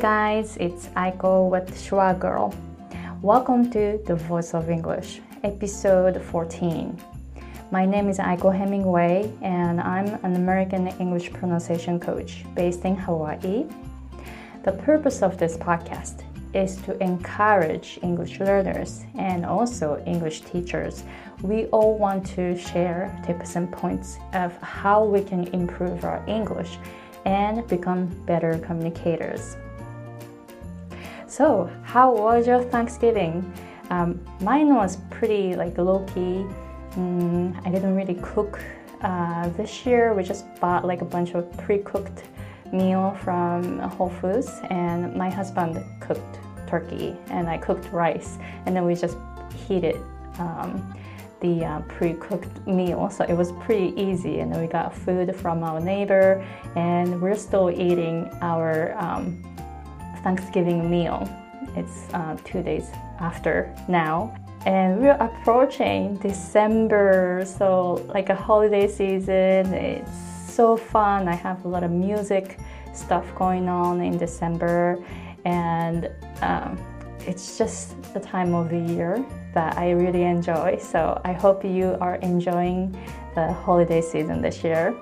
Guys, it's Aiko with Schwa Girl. Welcome to The Voice of English, episode 14. My name is Aiko Hemingway, and I'm an American English pronunciation coach based in Hawaii. The purpose of this podcast is to encourage English learners and also English teachers. We all want to share tips and points of how we can improve our English and become better communicators. So, how was your Thanksgiving? Um, mine was pretty like low key. Mm, I didn't really cook uh, this year. We just bought like a bunch of pre-cooked meal from Whole Foods, and my husband cooked turkey, and I cooked rice, and then we just heated. Um, the uh, pre-cooked meal so it was pretty easy and then we got food from our neighbor and we're still eating our um, Thanksgiving meal. It's uh, two days after now. And we're approaching December, so like a holiday season. It's so fun. I have a lot of music stuff going on in December, and um, it's just the time of the year that I really enjoy. So I hope you are enjoying the holiday season this year.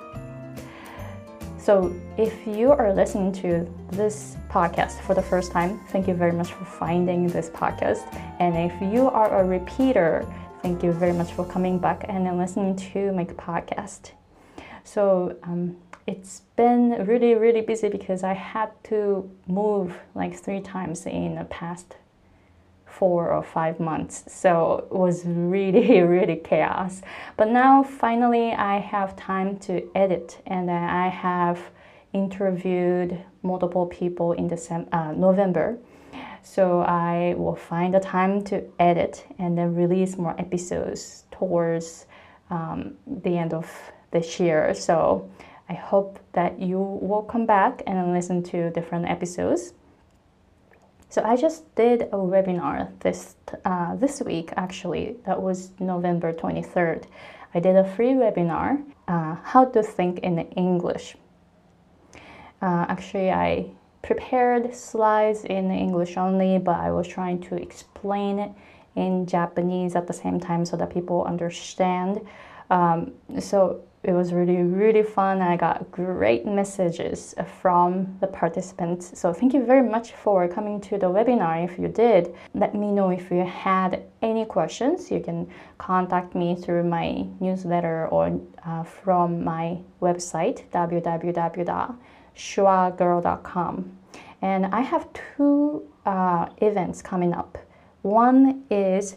So, if you are listening to this podcast for the first time, thank you very much for finding this podcast. And if you are a repeater, thank you very much for coming back and listening to my podcast. So, um, it's been really, really busy because I had to move like three times in the past four or five months. So it was really, really chaos. But now finally I have time to edit and I have interviewed multiple people in December, uh, November. So I will find the time to edit and then release more episodes towards um, the end of this year. So I hope that you will come back and listen to different episodes. So I just did a webinar this uh, this week actually. That was November 23rd. I did a free webinar, uh, how to think in English. Uh, actually, I prepared slides in English only, but I was trying to explain it in Japanese at the same time so that people understand. Um, so it was really, really fun. I got great messages from the participants. So thank you very much for coming to the webinar. If you did, let me know if you had any questions. You can contact me through my newsletter or uh, from my website, www.schwagirl.com. And I have two uh, events coming up. One is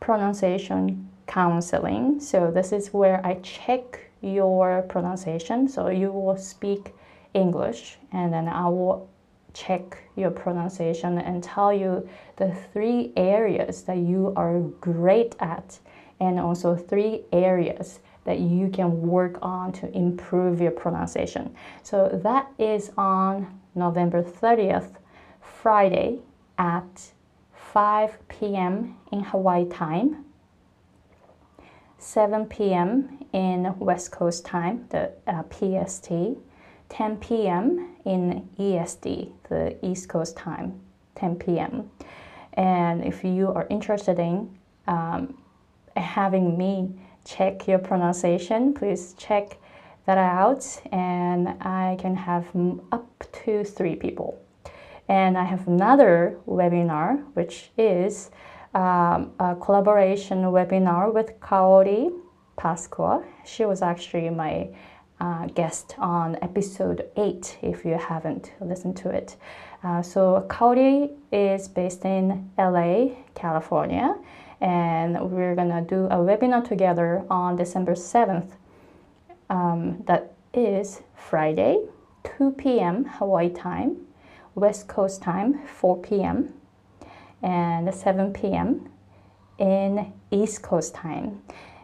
pronunciation counseling. So this is where I check your pronunciation. So you will speak English and then I will check your pronunciation and tell you the three areas that you are great at and also three areas that you can work on to improve your pronunciation. So that is on November 30th, Friday at 5 p.m. in Hawaii time. 7 p.m. in West Coast time, the uh, PST, 10 p.m. in EST, the East Coast time, 10 p.m. And if you are interested in um, having me check your pronunciation, please check that out. And I can have up to three people. And I have another webinar, which is um, a collaboration webinar with Kaori Pasqua. She was actually my uh, guest on episode 8 if you haven't listened to it. Uh, so, Kaori is based in LA, California, and we're gonna do a webinar together on December 7th. Um, that is Friday, 2 p.m. Hawaii time, West Coast time, 4 p.m and 7 p.m. in East Coast time.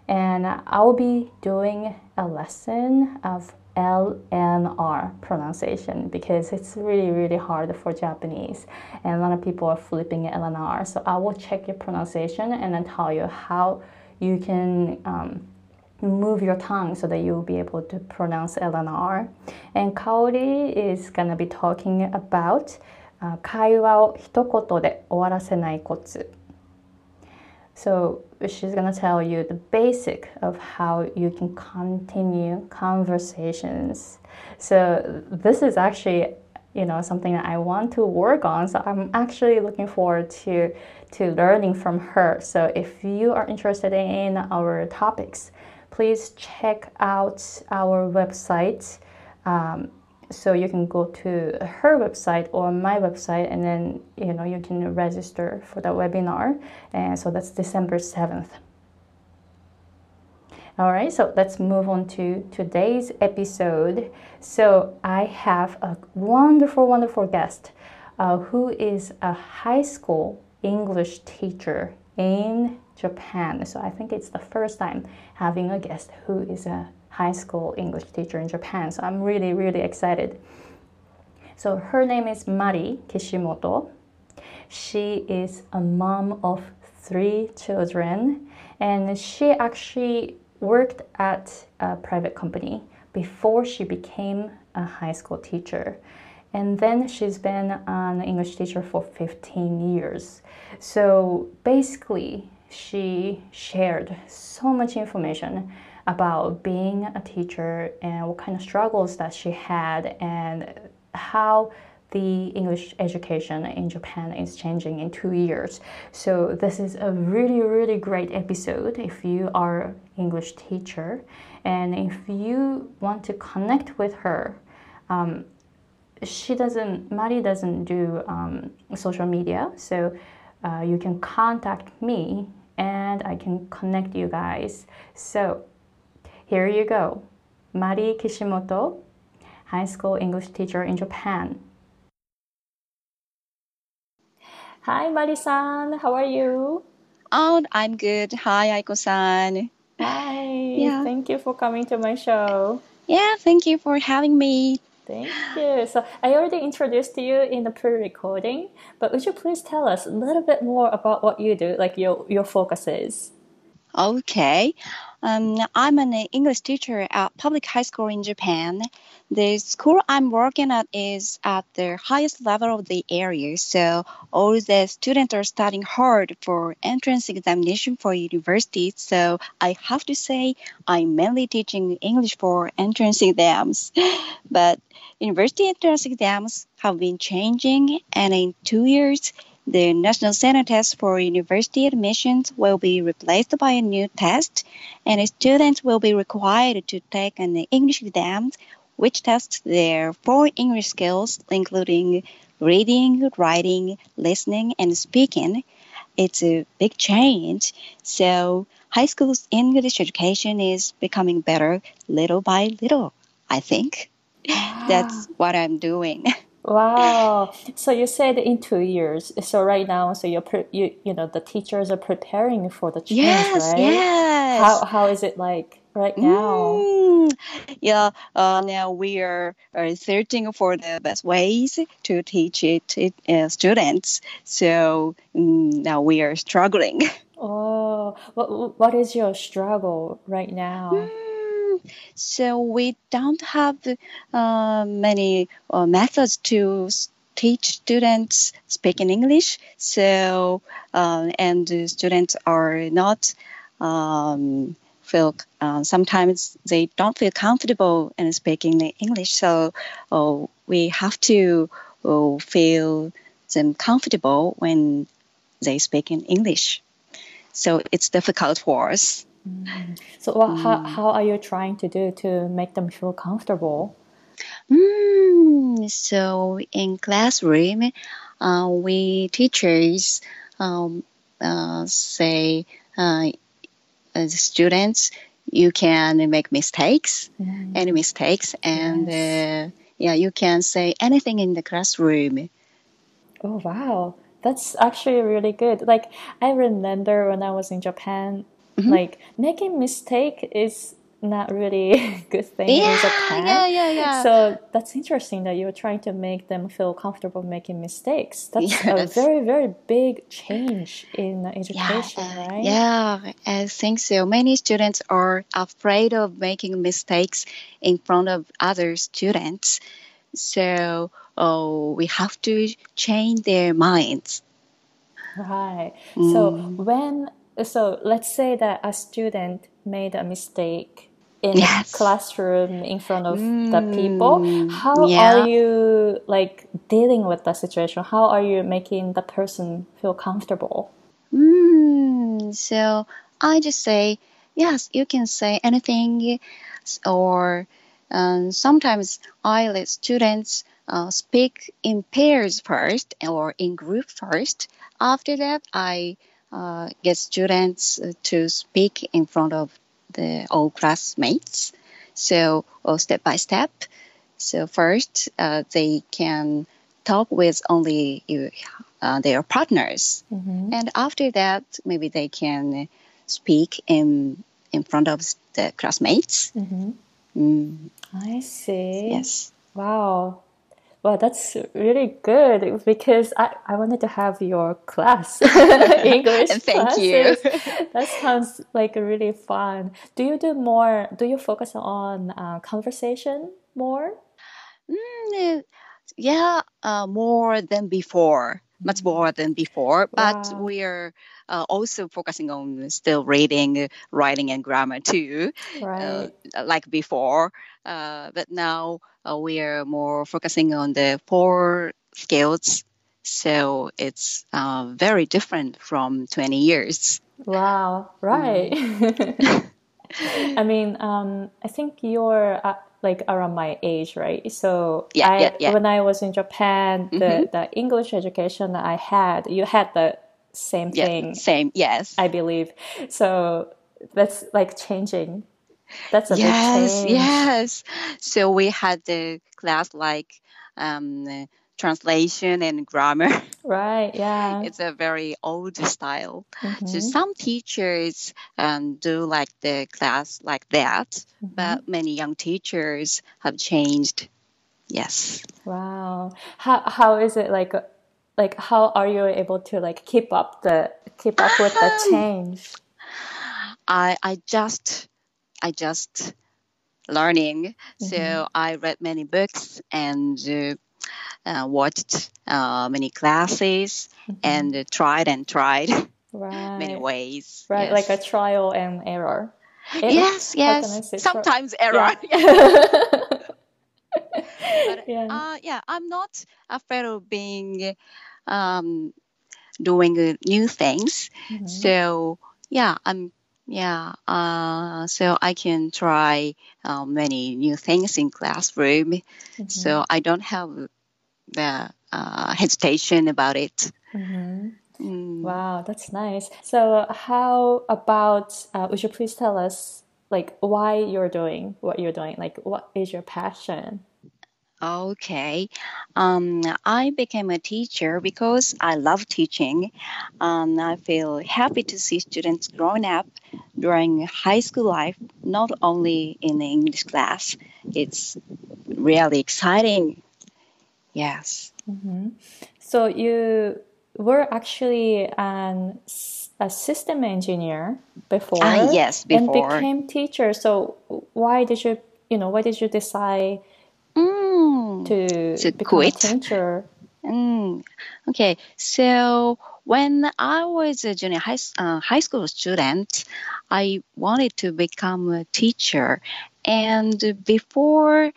And I'll be doing a lesson of LNR pronunciation because it's really, really hard for Japanese. And a lot of people are flipping LNR. So I will check your pronunciation and then tell you how you can um, move your tongue so that you'll be able to pronounce LNR. And Kaori is to be talking about あ会話を一言で終わらせないコツ So she's gonna tell you the basic of how you can continue conversations. So this is actually you know something that I want to work on. So I'm actually looking forward to to learning from her. So if you are interested in our topics, please check out our website. Um, so you can go to her website or my website and then you know you can register for the webinar. And so that's december 7th all right so let's move on to today's episode. So i have a wonderful wonderful guest uh, who is a high school english teacher in japan. So i think it's the first time having a guest who is a high school English teacher in Japan. So I'm really, really excited. So her name is Mari Kishimoto. She is a mom of three children and she actually worked at a private company before she became a high school teacher. And then she's been an English teacher for 15 years. So basically, she shared so much information about being a teacher and what kind of struggles that she had and how the English education in Japan is changing in two years. So this is a really, really great episode if you are English teacher and if you want to connect with her. Um, she doesn't, Mari doesn't do um, social media, so uh, you can contact me and I can connect you guys. So here you go. Mari Kishimoto, high school English teacher in Japan. Hi, Mari-san. How are you? Oh, I'm good. Hi, Aiko-san. Hi. Yeah. Thank you for coming to my show. Yeah, thank you for having me. Thank you. So I already introduced you in the pre-recording, but would you please tell us a little bit more about what you do, like your your focus is? Okay. Um, I'm an English teacher at public high school in Japan. The school I'm working at is at the highest level of the area, so all the students are studying hard for entrance examination for university. So I have to say I'm mainly teaching English for entrance exams. But university entrance exams have been changing, and in two years, the National Center Test for University admissions will be replaced by a new test, and students will be required to take an English exam which tests their four English skills, including reading, writing, listening, and speaking. It's a big change. So, high school's English education is becoming better little by little, I think. Ah. That's what I'm doing. Wow. So you said in two years. So right now, so you're pre- you you know the teachers are preparing for the change, yes, right? Yes. How how is it like right now? Mm, yeah. Uh, now we are, are searching for the best ways to teach it, it uh, students. So mm, now we are struggling. Oh, what what is your struggle right now? Mm so we don't have uh, many uh, methods to teach students speaking English. So uh, and students are not um, feel uh, sometimes they don't feel comfortable in speaking English. So uh, we have to uh, feel them comfortable when they speak in English. So it's difficult for us. Mm. So, mm. how, how are you trying to do to make them feel comfortable? Mm, so, in classroom, uh, we teachers um, uh, say uh, as students, you can make mistakes, mm. any mistakes, and yes. Uh, yeah, you can say anything in the classroom. Oh wow, that's actually really good. Like I remember when I was in Japan, Mm-hmm. Like making mistake is not really a good thing yeah, in Japan. Yeah, yeah, yeah. So that's interesting that you're trying to make them feel comfortable making mistakes. That's yes. a very, very big change in education, yeah, right? Yeah, I think so. Many students are afraid of making mistakes in front of other students. So oh, we have to change their minds. Right. So when so let's say that a student made a mistake in Yes. classroom in front of the people. How yeah. are you like dealing with the situation? How are you making the person feel comfortable? Mm, so I just say, yes, you can say anything. Or um, sometimes I let students uh, speak in pairs first or in group first. After that, I uh, get students uh, to speak in front of the all classmates. So uh, step by step. So first, uh, they can talk with only uh, their partners, and after that, maybe they can speak in in front of the classmates. Mm, I see. yes. Wow. Wow, that's really good because I, I wanted to have your class, English Thank you. That sounds like really fun. Do you do more, do you focus on uh, conversation more? Mm, yeah, uh, more than before, much more than before. But Wow. we are uh, also focusing on still reading, writing, and grammar too, uh, like before. Uh, but now uh, we are more focusing on the four skills. So it's uh, very different from 20 years. Wow, right. I mean, um, I think you're uh, like around my age, right? So Yeah, I, yeah, yeah. when I was in Japan, the, Mhm. the English education that I had, you had the same Yeah, thing, same. Yes. I believe. So that's like changing. That's a yes, big change. yes. So we had the class like um, translation and grammar. Right, yeah. it's a very old style. Mhm. So some teachers um, do like the class like that, Mm-hmm. but many young teachers have changed. Yes. Wow. How how is it like like how are you able to like keep up the keep up with the change? I I just I just learning. So I read many books and uh, watched uh, many classes and uh, tried and tried Right. many ways. Right, Yes. like a trial and error. Eh, yes, how can I yes. Sometimes error. Yeah. But Yeah. uh, yeah, I'm not afraid of being um, doing uh, new things. Mm-hmm. So yeah, I'm yeah. Uh, so I can try uh, many new things in classroom. Mm-hmm. So I don't have the uh, hesitation about it. Mhm. Mm. Wow, that's nice. So, how about, uh, would you please tell us, like, why you're doing what you're doing? Like, what is your passion? Okay. Um, I became a teacher because I love teaching. Um, I feel happy to see students growing up during high school life, not only in the English class. It's really exciting. Yes. So, you were actually an, a system engineer before. Ah, yes, before. And became teacher. So, why did you, you know, why did you decide Mm. to To become quit? a teacher? Mm, okay, so when I was a junior high, uh, high school student, I wanted to become a teacher. And before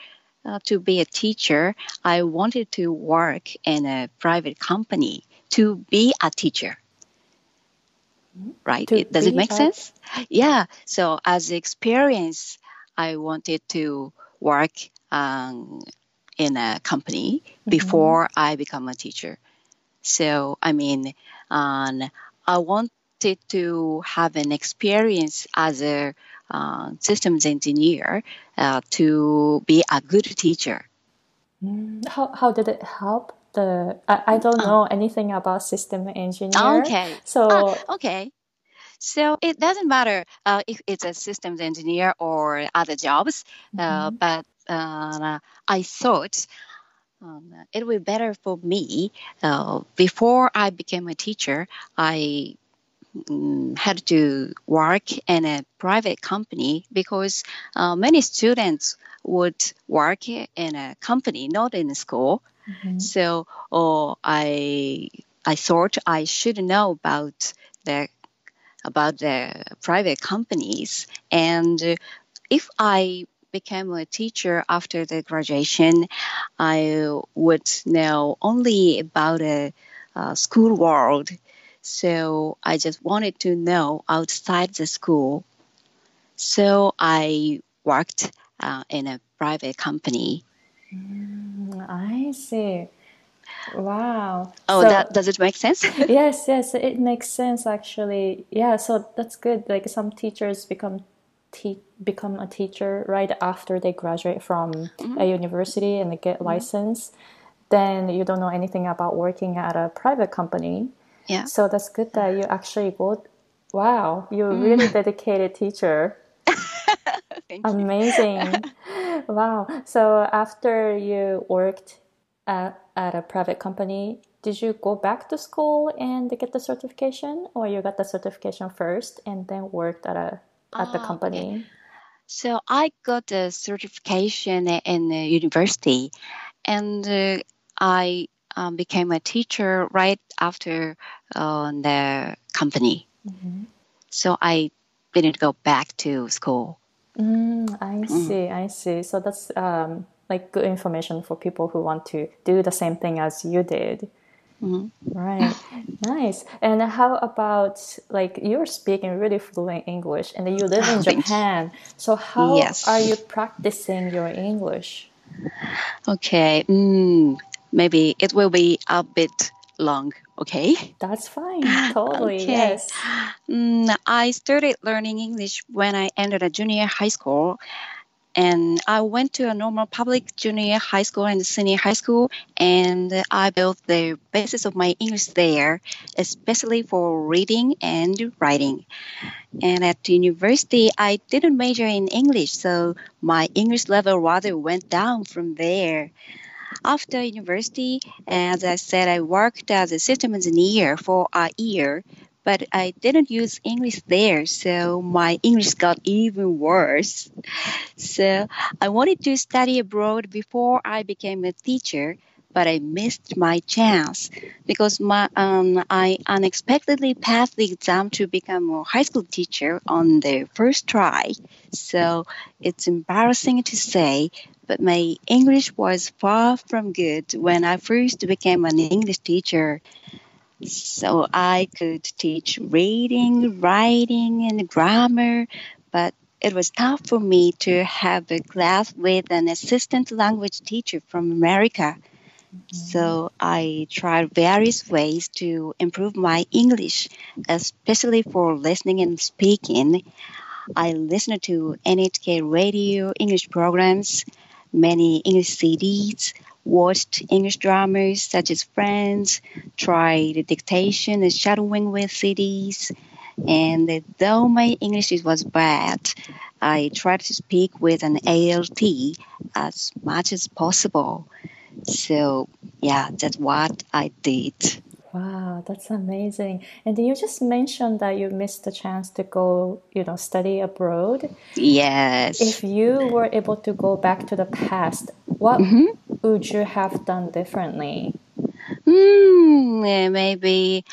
uh, to be a teacher, I wanted to work in a private company to be a teacher. Right? It- Does it make sense? Yeah. So as experience, I wanted to work um, in a company before I become a teacher. So I mean, um, I wanted to have an experience as a uh, systems engineer uh, to be a good teacher. How, how did it help? The I, I don't know anything about system engineer. Oh. Okay. So Ah, okay. So it doesn't matter uh, if it's a systems engineer or other jobs, uh, but uh, I thought um, it would be better for me uh, before I became a teacher. I um, had to work in a private company because uh, many students would work in a company, not in a school. Mm-hmm. So oh, I I thought I should know about the about the private companies, and if I became a teacher after the graduation, I would know only about a, a school world. So I just wanted to know outside the school. So I worked uh, in a private company. Mm, I see. Wow. Oh, so, that does it make sense? yes, yes, it makes sense actually. Yeah, so that's good. Like some teachers become te- become a teacher right after they graduate from mm-hmm. a university and they get mm-hmm. license. Then you don't know anything about working at a private company. Yeah. So that's good that you actually go. Wow, you're mm. really dedicated teacher. Amazing. wow. So after you worked at, at a private company, did you go back to school and get the certification or you got the certification first and then worked at a at the ah, company? Okay. So I got the certification in the university and uh, I um, became a teacher right after uh, the company. Mm-hmm. So I didn't go back to school. Mm, I mm. see, I see. So that's um, like good information for people who want to do the same thing as you did. Mm-hmm. Right, nice. And how about like you're speaking really fluent English, and you live in Japan. So how yes. are you practicing your English? Okay, mm, maybe it will be a bit long. Okay. That's fine. Totally. okay. Yes. Mm, I started learning English when I entered a junior high school. And I went to a normal public junior high school and senior high school, and I built the basis of my English there, especially for reading and writing. And at university, I didn't major in English, so my English level rather went down from there. After university, as I said, I worked as a system engineer for a year, but I didn't use English there, so my English got even worse. So I wanted to study abroad before I became a teacher, but I missed my chance because my, um, I unexpectedly passed the exam to become a high school teacher on the first try. So it's embarrassing to say, but my English was far from good when I first became an English teacher. So I could teach reading, writing, and grammar, but it was tough for me to have a class with an assistant language teacher from America. Mm-hmm. So I tried various ways to improve my English, especially for listening and speaking. I listened to NHK radio English programs many English CDs, watched English dramas such as Friends, tried dictation and shadowing with CDs. And though my English was bad, I tried to speak with an ALT as much as possible. So, yeah, that's what I did. Wow, that's amazing. And you just mentioned that you missed the chance to go, you know, study abroad. Yes. If you were able to go back to the past, what mm-hmm. would you have done differently? Mm, maybe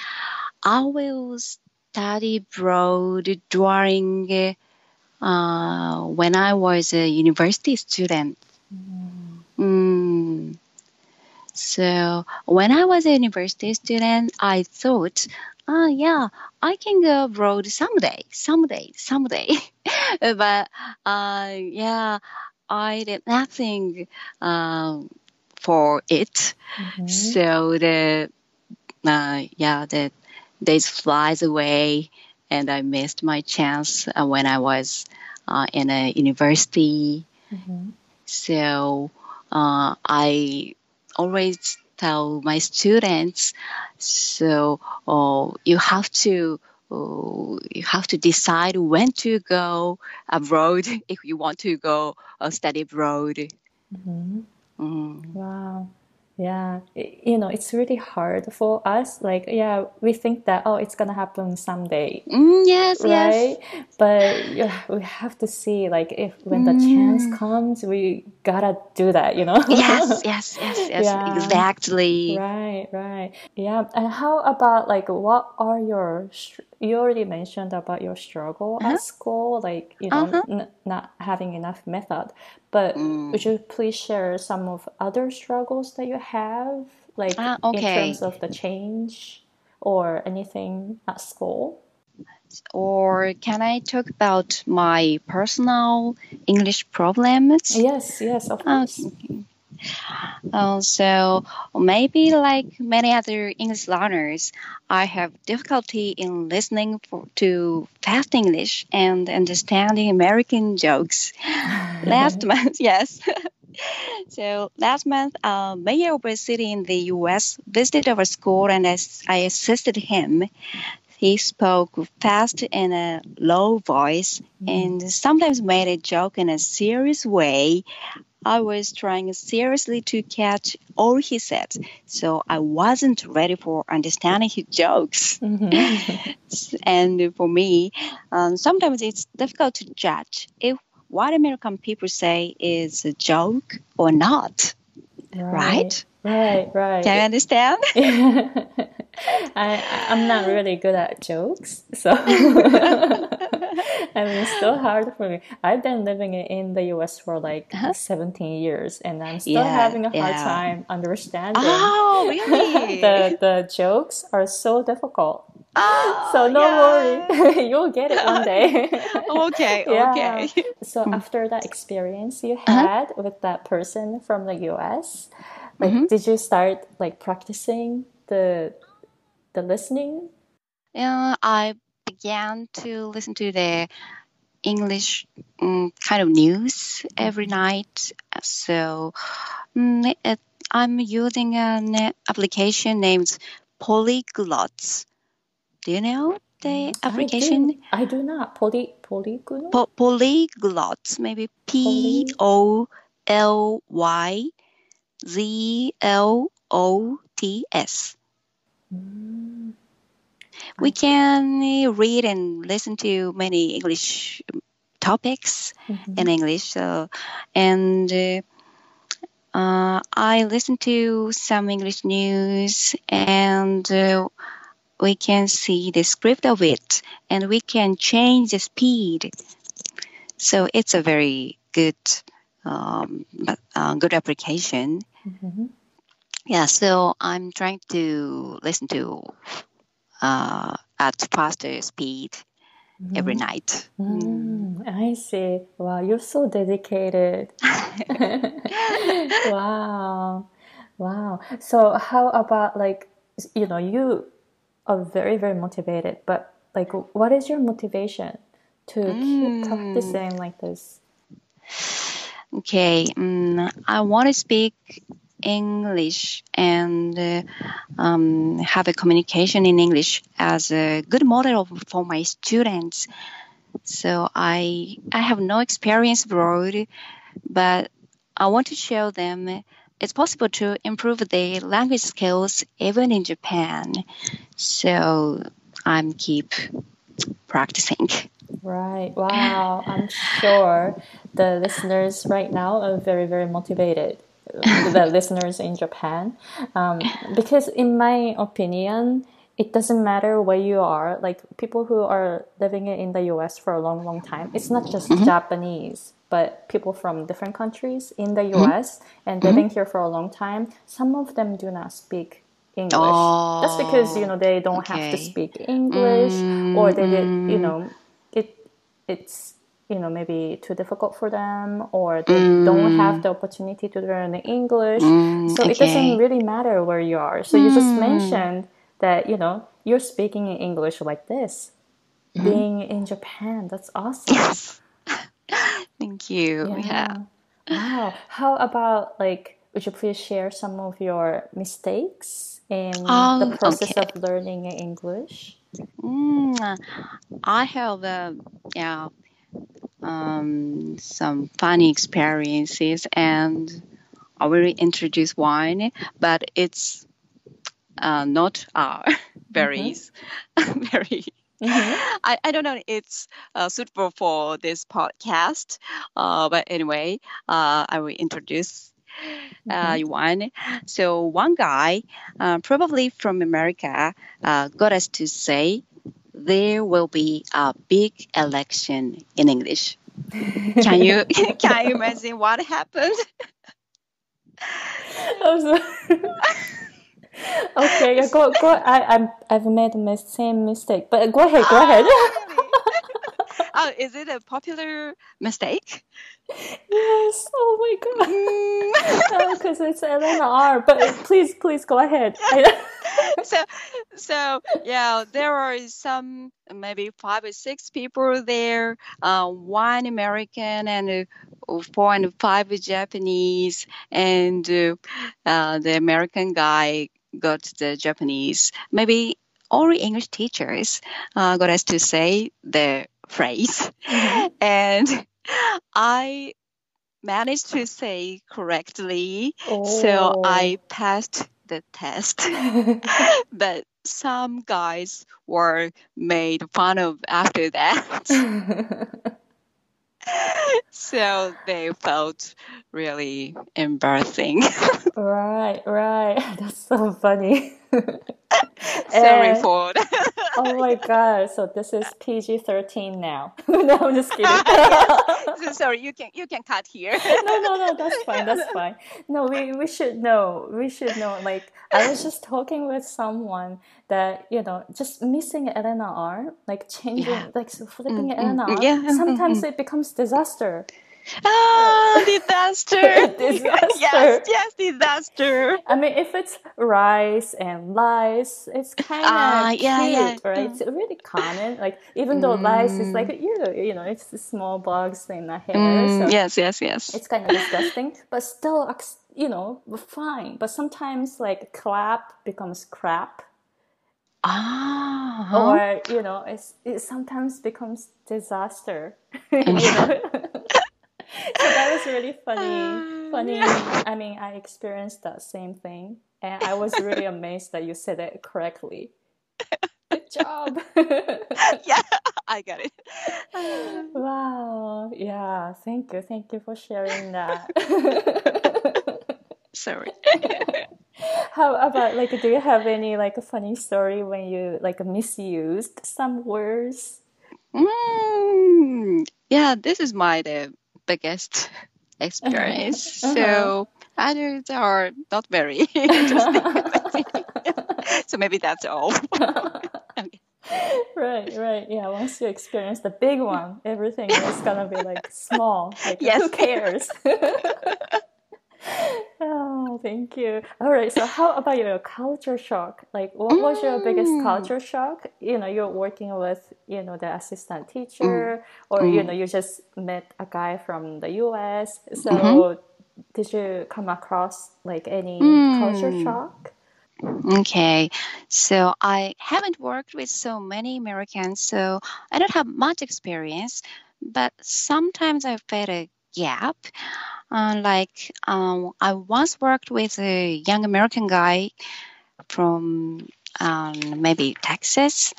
I will study abroad during uh, when I was a university student. Mm. So when I was a university student, I thought, oh yeah, I can go abroad someday, someday, someday. but uh, yeah, I did nothing um, for it. Mm-hmm. So the uh, yeah, the days flies away, and I missed my chance uh, when I was uh, in a university. Mm-hmm. So uh, I always tell my students so uh, you have to uh, you have to decide when to go abroad if you want to go uh, study abroad mm-hmm. mm. wow yeah you know it's really hard for us like yeah we think that oh it's gonna happen someday mm, yes right yes. but yeah, we have to see like if when the mm. chance comes we gotta do that you know yes yes yes yes yeah. exactly right right yeah and how about like what are your you already mentioned about your struggle uh-huh. at school like you know uh-huh. n- not having enough method but mm. would you please share some of other struggles that you have, like ah, okay. in terms of the change or anything at school? Or can I talk about my personal English problems? Yes, yes, of course. Okay. Uh, so maybe like many other English learners, I have difficulty in listening for, to fast English and understanding American jokes. last month, yes. so last month, uh, Mayor of a city in the U.S. visited our school, and I, I assisted him. He spoke fast in a low voice and sometimes made a joke in a serious way. I was trying seriously to catch all he said, so I wasn't ready for understanding his jokes. Mm-hmm. and for me, um, sometimes it's difficult to judge if what American people say is a joke or not. Right? Right, right. right. Can you understand? I, I'm not really good at jokes, so I mean, it's still hard for me. I've been living in the US for like uh-huh. 17 years, and I'm still yeah, having a hard yeah. time understanding. Oh, really? the the jokes are so difficult. Oh, so no yeah. worry, you'll get it one day. okay, okay. So hmm. after that experience you uh-huh. had uh-huh. with that person from the US, like, mm-hmm. did you start like practicing the the listening? Yeah, I began to listen to the English um, kind of news every night. So um, it, I'm using an application named Polyglots. Do you know the application? I do, I do not. Poly polyglot. Po- polyglots. Maybe P O L Y Z L O T S. Mm. We can read and listen to many English topics mm-hmm. in English. So, and uh, uh, I listen to some English news, and uh, we can see the script of it, and we can change the speed. So it's a very good, um, uh, good application. Mm-hmm. Yeah, so I'm trying to listen to uh, at faster speed mm-hmm. every night. Mm, I see. Wow, you're so dedicated. wow. Wow. So how about like you know, you are very, very motivated, but like what is your motivation to mm. keep practicing like this? Okay, um, I want to speak English and uh, um, have a communication in English as a good model for my students. So I I have no experience abroad, but I want to show them it's possible to improve their language skills even in Japan. So I'm keep practicing. Right. Wow. I'm sure the listeners right now are very, very motivated the listeners in Japan. Um, because, in my opinion, it doesn't matter where you are. Like people who are living in the US for a long, long time, it's not just mm-hmm. Japanese, but people from different countries in the US mm-hmm. and living mm-hmm. here for a long time. Some of them do not speak English. Oh, That's because you know they don't okay. have to speak English, mm-hmm. or they did, you know, it it's you know maybe too difficult for them or they mm. don't have the opportunity to learn english mm, so okay. it doesn't really matter where you are so mm. you just mm. mentioned that you know you're speaking in english like this mm. being in japan that's awesome yes thank you yeah. yeah wow how about like would you please share some of your mistakes in um, the process okay. of learning english mm, I have, uh, yeah, um, some funny experiences and I will introduce wine, but it's uh, not uh, very, very. Mhm. I, I don't know. It's uh, suitable for this podcast, uh, but anyway, uh, I will introduce uh, one. So one guy, uh, probably from America, uh, got us to say there will be a big election in English. Can you can you imagine what happened? I'm sorry. okay, yeah, go go. I I'm, I've made the same mistake, but go ahead, go ahead. Ah, oh, is it a popular mistake? Yes. Oh my god. Because it's L and R. But please, please go ahead. so so yeah there are some maybe five or six people there uh, one american and uh, four and five japanese and uh, uh, the american guy got the japanese maybe all english teachers uh, got us to say the phrase and i managed to say correctly so i oh. passed the test but some guys were made fun of after that so they felt really embarrassing right, right. That's so funny. sorry for Oh my god! So this is PG thirteen now. no, I'm just kidding. so sorry you can you can cut here no, no, no, that's fine, that's fine. No, we, we should know. We should know. Like, I was just talking with someone that, you know, just missing L and R, like changing, Yeah. like flipping Mm, Elena mm, R, yeah, mm, sometimes mm. it becomes disaster. Ah disaster Disaster. yes yes disaster I mean, if it's rice and lice, it's kind of Ah, yeah, cute, yeah. right? It's really common. Like, even though lice is like, you know, you know, it's small bugs in the hair. Mm, so yes yes yes it's kind of disgusting, but still, you know, fine. But sometimes like clap becomes crap, ah or you know, it's, it sometimes becomes disaster. you know? so that was really funny. Funny. I mean, I experienced that same thing, and I was really amazed that you said it correctly. Good job. yeah i got it wow. Yeah. Thank you. Thank you for sharing that. sorry How about like do you have any like a funny story when you like misused some words? Mm, yeah, this is my the biggest experience. Uh-huh. So others are not very interesting. so maybe that's all. Okay. right, right. Yeah, once you experience the big one, everything is gonna be like small. Like Yes. who cares? oh, thank you. All right, so how about your culture shock? Like what was your biggest Mm. culture shock? You know, you're working with, you know, the assistant teacher or you know, you just met a guy from the US. So Mm-hmm. did you come across like any Mm. culture shock? Okay, so I haven't worked with so many Americans, so I don't have much experience, but sometimes I felt a gap. Uh, like um, I once worked with a young American guy from um, maybe Texas,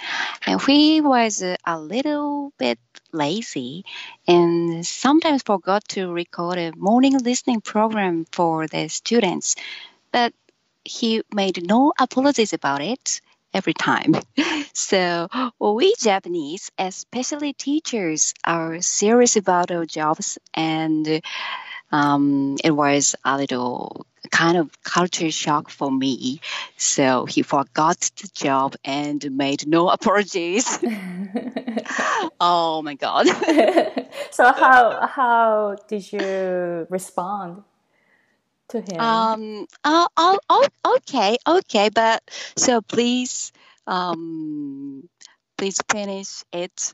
and he was a, little bit lazy and sometimes forgot to record a morning listening program for the students. But he made no apologies about it every time. So we Japanese, especially teachers, are serious about our jobs, and um, it was a little kind of culture shock for me. So he forgot the job and made no apologies. oh my god. so how how did you respond to him? Um. Oh, oh, oh, okay, okay. But so please, um, please finish it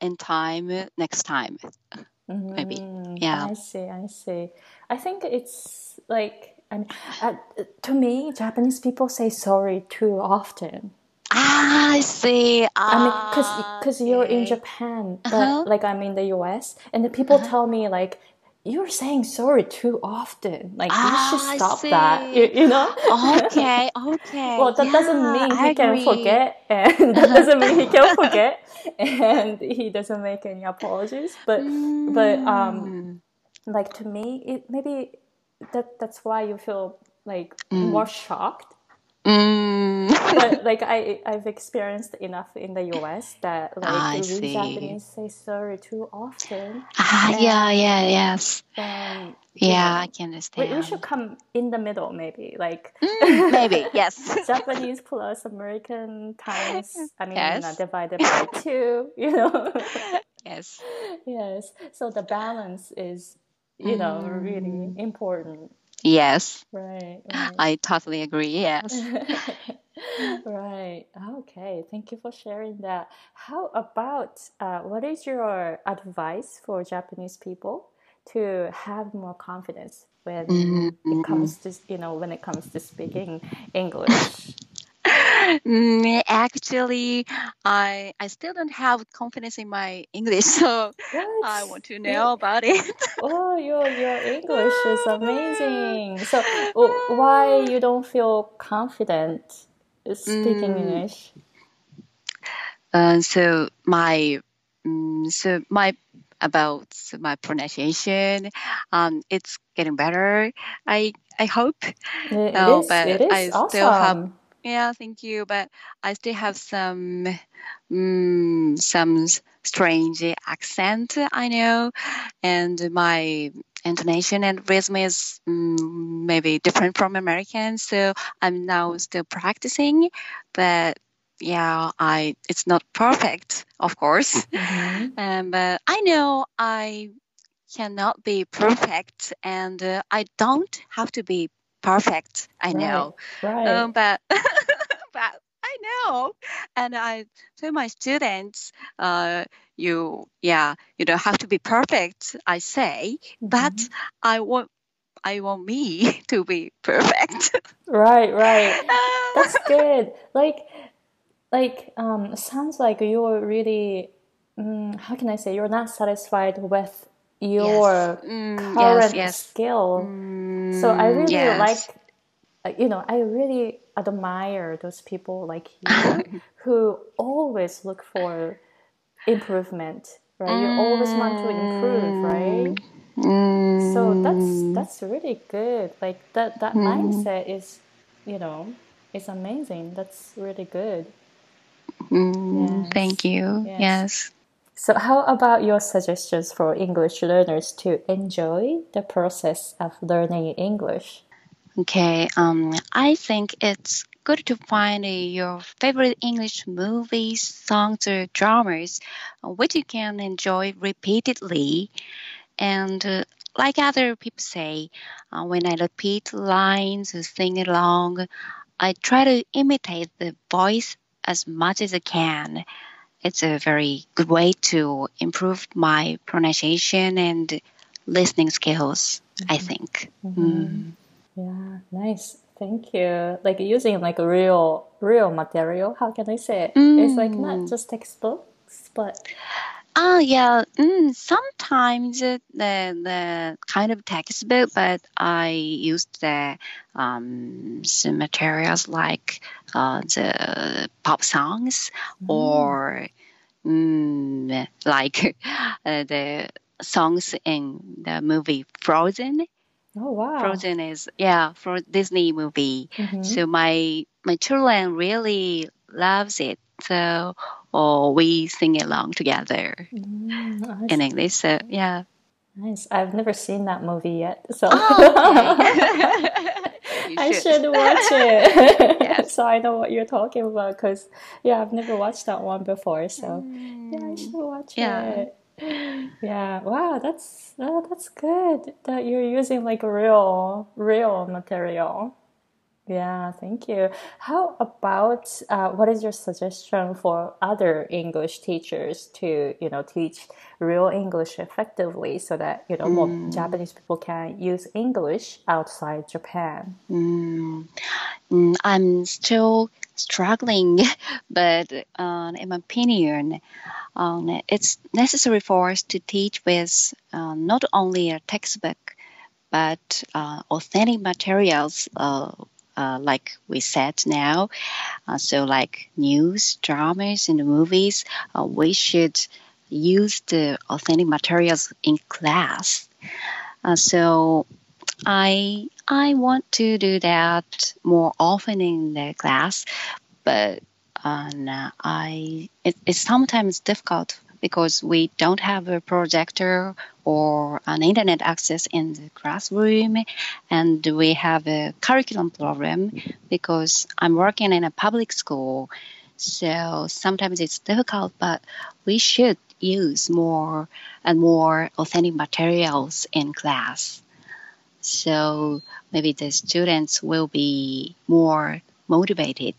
in time next time. Maybe. Mm, Yeah. I see. I see. I think it's like, I mean, uh, to me, Japanese people say sorry too often. Ah, I see. I mean, Ah, because because you're in. Japan, but Uh-huh. like I'm in the U.S. and the people tell me like, you're saying sorry too often. Like Ah, you should stop that. You, you know? okay, okay. well, that doesn't Yeah, mean I he can agree. forget, and that doesn't mean he can forget, and he doesn't make any apologies. But but um, Mm. like to me, it maybe that that's why you feel like Mm. more shocked Mm. but like I I've experienced enough in the US that like we see. Japanese say sorry too often. ah, yeah, yeah, yes. And Yeah, I can we, understand. But we should come in the middle maybe like Mm, maybe, yes. Japanese plus American times I mean Yes. uh, divided by two, you know. yes. yes. So the balance is you know Mm. really important. Yes. Right. right. I totally agree. Yes. right. Okay. Thank you for sharing that. How about uh, what is your advice for Japanese people to have more confidence when Mm-hmm. it comes to you know when it comes to speaking English? Mm, actually, I I still don't have confidence in my English, so What? I want to know about it. Oh, your your English is amazing. So, why you don't feel confident speaking Mm. English? Uh, so my mm, so my about my pronunciation, um, it's getting better. I I hope. It, it No, is. but It is I awesome. still have- Yeah, thank you. But I still have some mm, some strange accent. I know, and my intonation and rhythm is mm, maybe different from American. So I'm now still practicing, but yeah, I it's not perfect, of course. Mhm. Um, but I know I cannot be perfect, and uh, I don't have to be perfect. I know. Right. Um, but but I know, and I tell my students, uh, you yeah, you don't have to be perfect. I say, but Mhm. I want I want me to be perfect. Right, right. That's good. Like, like, um, sounds like you're really, mm, how can I say, you're not satisfied with your Mm, current yes, yes. skill. So I Mm, really yes. like, uh, you know, I really admire those people like you who always look for improvement, right? You always want to improve, right? Mm, So that's that's really good. Like that that mindset is, you know, it's amazing. That's really good. mm, Yes. Thank you. Yes. So how about your suggestions for English learners to enjoy the process of learning English? Okay. Um, I think it's good to find your favorite English movies, songs, or dramas, uh, which you can enjoy repeatedly. And uh, like other people say, uh, when I repeat lines or sing along, I try to imitate the voice as much as I can. It's a very good way to improve my pronunciation and listening skills, I think. Mm. Yeah, nice. Thank you. Like using like real real material. How can I say it? It's like not Mm. just textbooks, but Ah, yeah. Mm, sometimes uh, the the kind of textbook, but I used the um, some materials like uh, the pop songs or mm, like uh, the songs in the movie Frozen. oh wow. Frozen is yeah, for Disney movie. Mhm. So my my children really loves it. So oh, we sing along together Mm, in English. So yeah. Nice. I've never seen that movie yet, so Oh, okay. I should watch it. Yes. so I know what you're talking about because yeah, I've never watched that one before. So yeah, I should watch Yeah. it. Yeah. Wow, that's uh, that's good that you're using like real real material. Yeah, thank you. How about uh, what is your suggestion for other English teachers to, you know, teach real English effectively so that, you know, more Japanese people can use English outside Japan? Mm, mm, I'm still struggling, but uh, in my opinion, um, it's necessary for us to teach with uh, not only a textbook, but uh, authentic materials, uh, uh, like we said now. Uh, so, like news, dramas, and movies, we should use the authentic materials in class. so, I I want to do that more often in the class, but uh, I it, it's sometimes difficult because we don't have a projector or an internet access in the classroom and we have a curriculum problem because I'm working in a public school so sometimes it's difficult but we should use more and more authentic materials in class. So maybe the students will be more motivated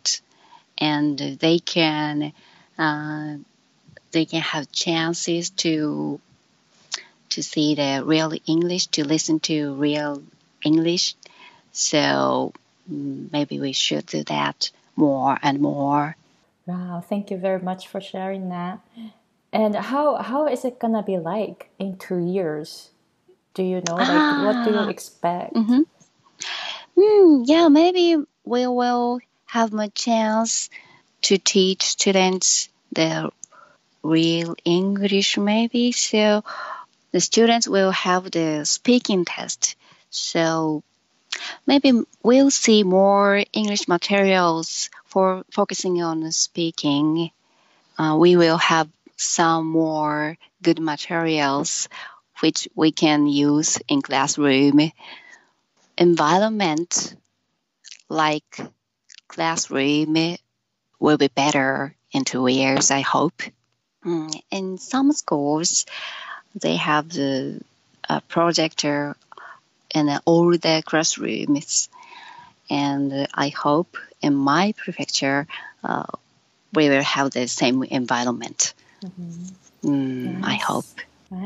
and they can uh, they can have chances to to see the real English, to listen to real English. So mm, maybe we should do that more and more. Wow, thank you very much for sharing that. And how how is it gonna be like in two years? Do you know? Like, ah, what do you ah. expect? Mm-hmm. Mm, yeah, maybe we will have more chance to teach students the real English, maybe. So the students will have the speaking test. So maybe we'll see more English materials for focusing on speaking. Uh, we will have some more good materials which we can use in classroom environment like classroom will be better in two years i hope in some schools they have the projector in all the classrooms and i hope in my prefecture uh, we will have the same environment mm-hmm. mm, nice. i hope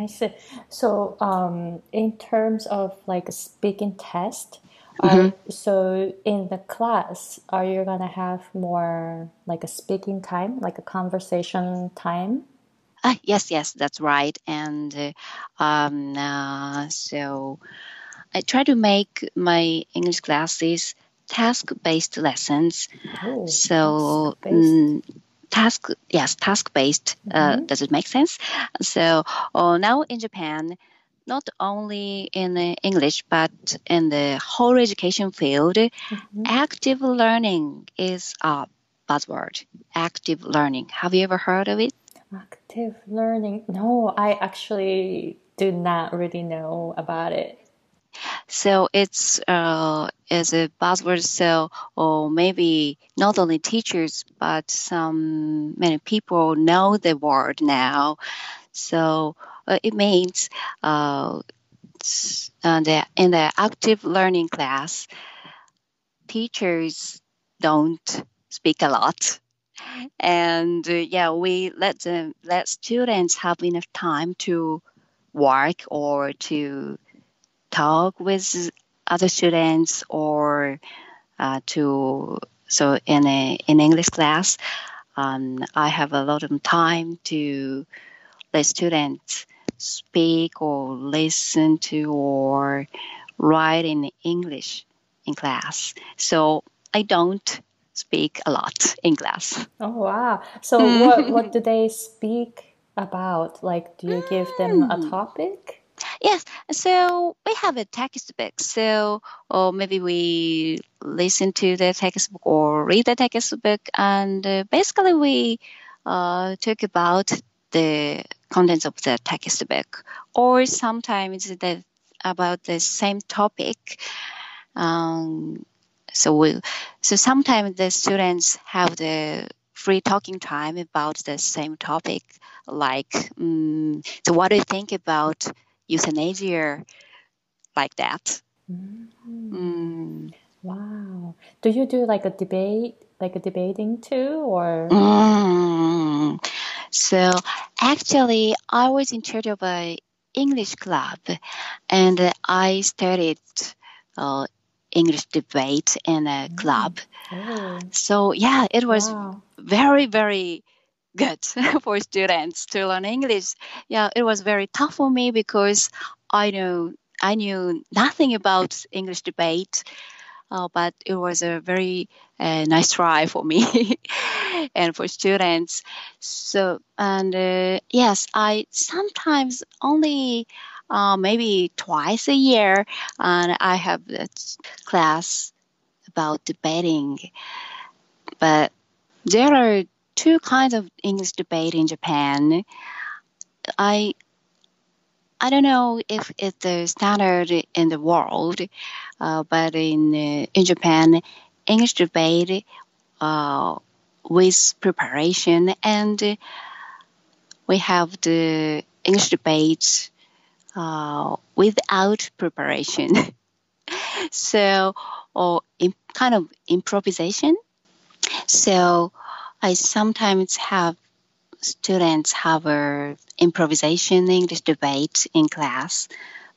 see. So, um, in terms of like a speaking test, uh, mm-hmm. so in the class, are you gonna have more like a speaking time, like a conversation time? Uh, yes, yes, that's right. And uh, um, uh, so I try to make my English classes task-based lessons. Oh, so. Task-based. Um, task yes task based uh, mm-hmm. uh, does it make sense so uh, now in japan not only in english but in the whole education field mm-hmm. active learning is a buzzword active learning have you ever heard of it active learning no i actually do not really know about it so it's uh, as a buzzword. So or maybe not only teachers but some many people know the word now. So it means uh, uh, the, in the active learning class, teachers don't speak a lot. And uh, yeah we let them let students have enough time to work or to talk with other students or uh, to so in a in English class, um, I have a lot of time to let students speak or listen to or write in English in class. So I don't speak a lot in class. Oh wow! So what what do they speak about? Like, do you give them a hmm. topic? Yes, so we have a textbook. So, or maybe we listen to the textbook or read the textbook, and uh, basically we uh, talk about the contents of the textbook, or sometimes the about the same topic. Um, so we, so sometimes the students have the free talking time about the same topic, like, um, so what do you think about euthanasia like that. Mm-hmm. Mm. Wow. Do you do like a debate, like a debating too, or? Mm. So actually, I was in charge of an English club, and I started uh, English debate in a mm. club. Oh, So yeah, it was wow. very very good for students to learn English. Yeah, it was very tough for me because I know I knew nothing about English debate, uh, but it was a very uh, nice try for me and for students. So and uh, yes, I sometimes only uh, maybe twice a year, and I have that class about debating. But there are two kinds of English debate in Japan. I I don't know if it's the standard in the world, uh, but in uh, in Japan, English debate uh, with preparation, and we have the English debate uh, without preparation. so, or in, kind of improvisation. So, I sometimes have students have a improvisation English debate in class,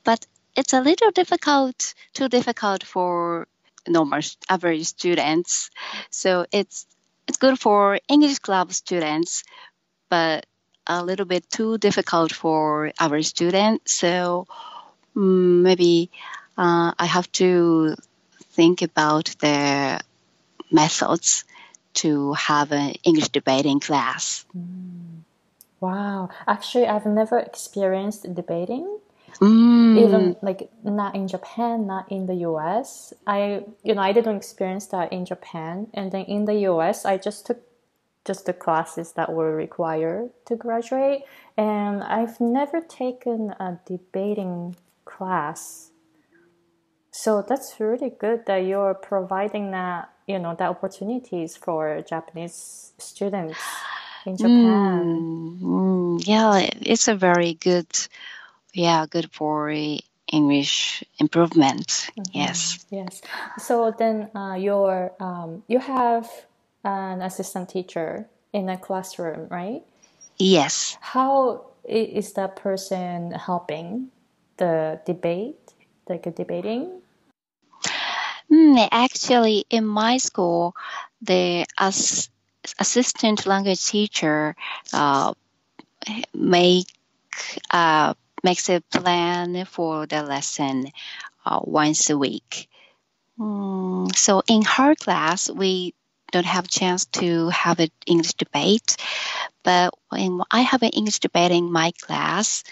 but it's a little difficult, too difficult for normal average students. So it's it's good for English club students, but a little bit too difficult for average students. So mm, maybe uh, I have to think about the methods to have an English debating class. Wow. Actually, I've never experienced debating, Mm. even like not in Japan, not in the US. I, you know, I didn't experience that in Japan. And then in the US, I just took just the classes that were required to graduate. And I've never taken a debating class. So that's really good that you're providing that, you know, the opportunities for Japanese students in Japan. Mm, yeah, it's a very good, yeah, good for English improvement. Yes. Yes. So then uh, you're, um, you have an assistant teacher in a classroom, right? Yes. How is that person helping the debate, like a debating? Mm, actually, in my school, the as, assistant language teacher uh, make uh, makes a plan for the lesson uh, once a week. Mm, so in her class, we don't have chance to have an English debate, but when I have an English debate in my class,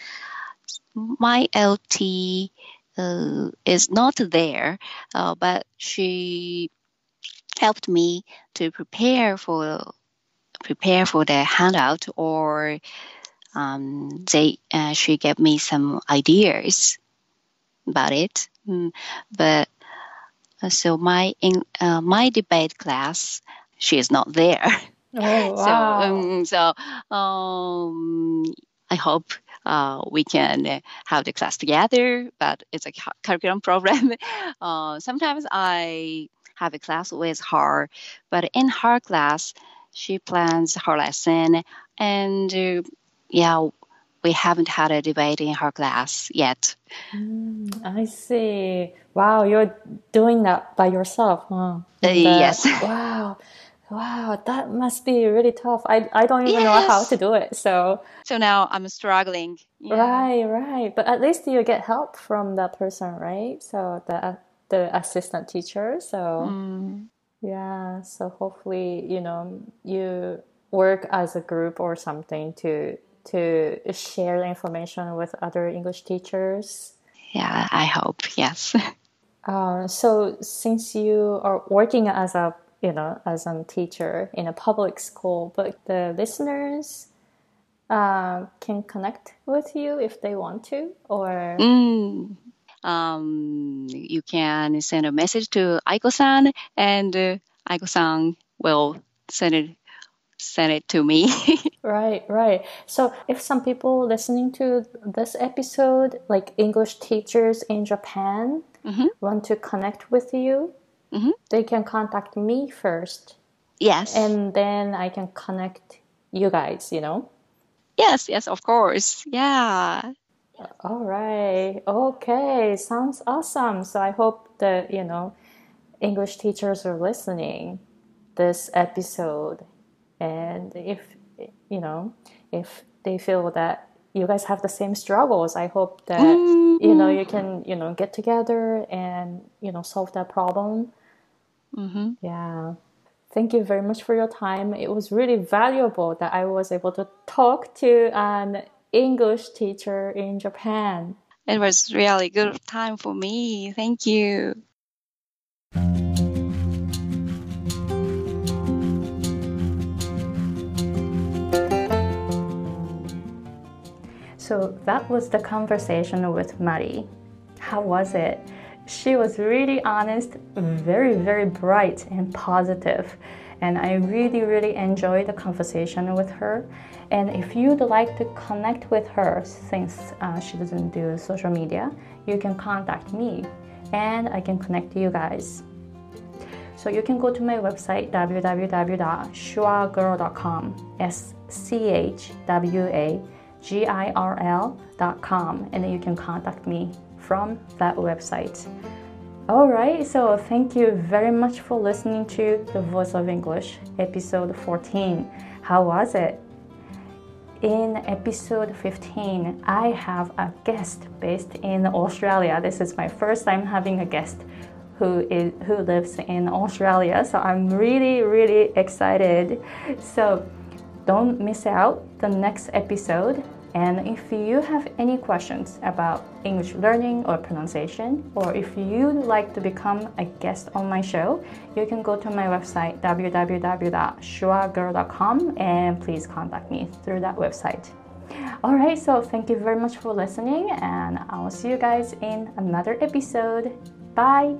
my ALT uh, is not there, uh, but she helped me to prepare for prepare for the handout, or um, they uh, she gave me some ideas about it. Mm, but uh, so my in uh, my debate class, she is not there. Oh, wow. So, um, so um, I hope uh, we can have the class together, but it's a curriculum problem. uh, sometimes I have a class with her, but in her class, she plans her lesson, and uh, yeah, we haven't had a debate in her class yet. I see. Wow, you're doing that by yourself, huh? Uh, yes. Wow. Wow, that must be really tough. I, I don't even know how to do it. So, So now I'm struggling. Yeah. right, right. But at least you get help from that person, right? So the the assistant teacher. So, Mm. yeah, so hopefully, you know, you work as a group or something to to share the information with other English teachers. Yeah, I hope. Yes. Uh, so since you are working as a you know as a teacher in a public school, but the listeners uh, can connect with you if they want to, or Mm. Um, you can send a message to Aiko-san, and uh, Aiko-san will send it send it to me. right, right. So if some people listening to this episode, like English teachers in Japan, Mhm. want to connect with you, Mhm. they can contact me first, yes. and then I can connect you guys. You know. yes, yes, of course. Yeah. All right. Okay. Sounds awesome. So I hope that, you know, English teachers are listening this episode and if you know if they feel that you guys have the same struggles i hope that mm-hmm. you know you can you know get together and you know solve that problem mm-hmm. yeah thank you very much for your time it was really valuable that i was able to talk to an english teacher in japan it was really good time for me thank you So that was the conversation with Mari. How was it? She was really honest, very, very bright and positive, and I really, really enjoyed the conversation with her. And if you'd like to connect with her, since uh, she doesn't do social media, you can contact me and I can connect you guys. So you can go to my website www.schwagirl.com, S C H W A girl.com, and then you can contact me from that website. All right, so thank you very much for listening to The Voice of English, episode 14. How was it? In episode 15, I have a guest based in Australia. This is my first time having a guest who is who lives in Australia. So I'm really really excited. So don't miss out the next episode and if you have any questions about English learning or pronunciation, or if you'd like to become a guest on my show, you can go to my website www.schwagirl.com and please contact me through that website. All right, so thank you very much for listening, and I will see you guys in another episode. Bye.